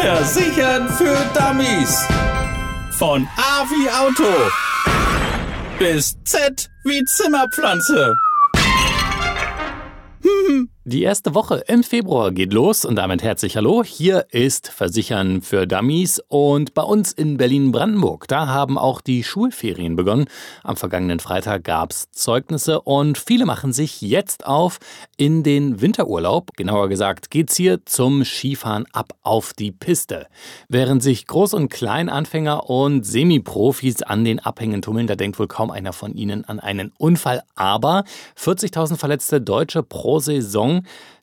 Versichern für Dummies. Von A wie Auto bis Z wie Zimmerpflanze. Die erste Woche im Februar geht los und damit herzlich hallo. Hier ist Versichern für Dummies und bei uns in Berlin-Brandenburg, da haben auch die Schulferien begonnen. Am vergangenen Freitag gab es Zeugnisse und viele machen sich jetzt auf in den Winterurlaub. Genauer gesagt geht's hier zum Skifahren ab auf die Piste. Während sich Groß- und Kleinanfänger und Semi-Profis an den Abhängen tummeln, da denkt wohl kaum einer von ihnen an einen Unfall. Aber 40.000 verletzte Deutsche pro Saison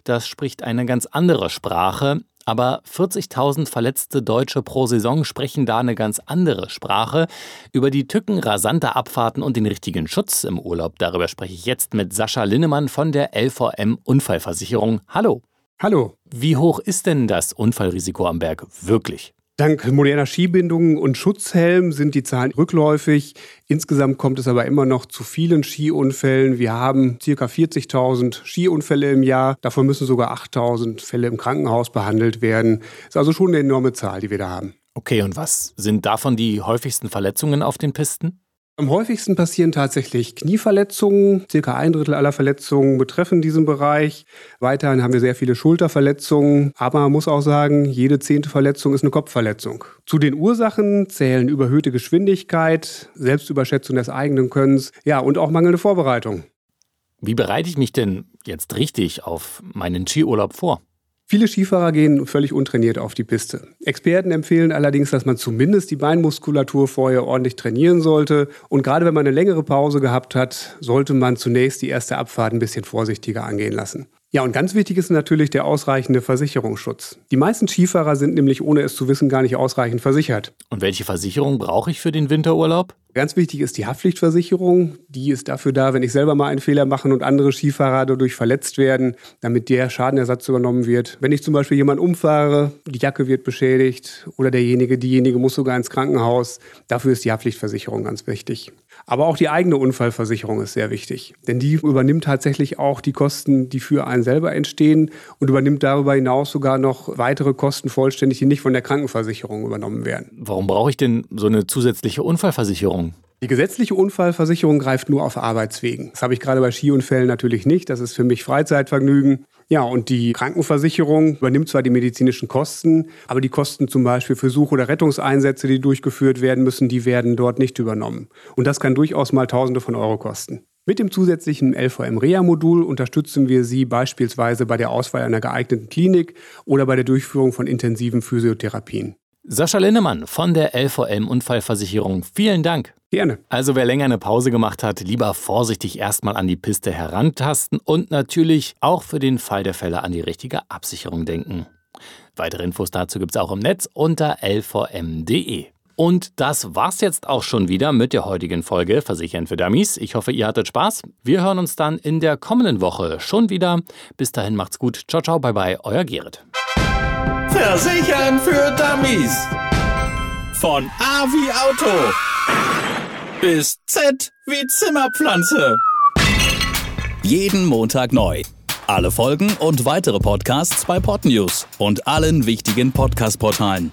das spricht eine ganz andere Sprache. Aber 40.000 verletzte Deutsche pro Saison sprechen da eine ganz andere Sprache. Über die Tücken rasanter Abfahrten und den richtigen Schutz im Urlaub, darüber spreche ich jetzt mit Sascha Linnemann von der LVM Unfallversicherung. Hallo. Hallo. Wie hoch ist denn das Unfallrisiko am Berg wirklich? Dank moderner Skibindungen und Schutzhelm sind die Zahlen rückläufig. Insgesamt kommt es aber immer noch zu vielen Skiunfällen. Wir haben ca. 40.000 Skiunfälle im Jahr. Davon müssen sogar 8.000 Fälle im Krankenhaus behandelt werden. Das ist also schon eine enorme Zahl, die wir da haben. Okay, und was sind davon die häufigsten Verletzungen auf den Pisten? Am häufigsten passieren tatsächlich Knieverletzungen. Circa ein Drittel aller Verletzungen betreffen diesen Bereich. Weiterhin haben wir sehr viele Schulterverletzungen. Aber man muss auch sagen, jede zehnte Verletzung ist eine Kopfverletzung. Zu den Ursachen zählen überhöhte Geschwindigkeit, Selbstüberschätzung des eigenen Könnens, ja, und auch mangelnde Vorbereitung. Wie bereite ich mich denn jetzt richtig auf meinen Skiurlaub vor? Viele Skifahrer gehen völlig untrainiert auf die Piste. Experten empfehlen allerdings, dass man zumindest die Beinmuskulatur vorher ordentlich trainieren sollte. Und gerade wenn man eine längere Pause gehabt hat, sollte man zunächst die erste Abfahrt ein bisschen vorsichtiger angehen lassen. Ja, und ganz wichtig ist natürlich der ausreichende Versicherungsschutz. Die meisten Skifahrer sind nämlich ohne es zu wissen gar nicht ausreichend versichert. Und welche Versicherung brauche ich für den Winterurlaub? Ganz wichtig ist die Haftpflichtversicherung. Die ist dafür da, wenn ich selber mal einen Fehler mache und andere Skifahrer dadurch verletzt werden, damit der Schadenersatz übernommen wird. Wenn ich zum Beispiel jemanden umfahre, die Jacke wird beschädigt oder derjenige, diejenige muss sogar ins Krankenhaus. Dafür ist die Haftpflichtversicherung ganz wichtig. Aber auch die eigene Unfallversicherung ist sehr wichtig, denn die übernimmt tatsächlich auch die Kosten, die für einen selber entstehen und übernimmt darüber hinaus sogar noch weitere Kosten vollständig, die nicht von der Krankenversicherung übernommen werden. Warum brauche ich denn so eine zusätzliche Unfallversicherung? Die gesetzliche Unfallversicherung greift nur auf Arbeitswegen. Das habe ich gerade bei Skiunfällen natürlich nicht. Das ist für mich Freizeitvergnügen. Ja, und die Krankenversicherung übernimmt zwar die medizinischen Kosten, aber die Kosten zum Beispiel für Such- oder Rettungseinsätze, die durchgeführt werden müssen, die werden dort nicht übernommen. Und das kann durchaus mal Tausende von Euro kosten. Mit dem zusätzlichen LVM-REA-Modul unterstützen wir Sie beispielsweise bei der Auswahl einer geeigneten Klinik oder bei der Durchführung von intensiven Physiotherapien. Sascha Linnemann von der LVM Unfallversicherung. Vielen Dank. Gerne. Also wer länger eine Pause gemacht hat, lieber vorsichtig erstmal an die Piste herantasten und natürlich auch für den Fall der Fälle an die richtige Absicherung denken. Weitere Infos dazu gibt es auch im Netz unter lvm.de. Und das war's jetzt auch schon wieder mit der heutigen Folge Versichern für Dummies. Ich hoffe, ihr hattet Spaß. Wir hören uns dann in der kommenden Woche schon wieder. Bis dahin macht's gut. Ciao, ciao, bye bye, euer Gerrit. Versichern für Dummies. Von A wie Auto bis Z wie Zimmerpflanze. Jeden Montag neu. Alle Folgen und weitere Podcasts bei Podnews und allen wichtigen Podcast-Portalen.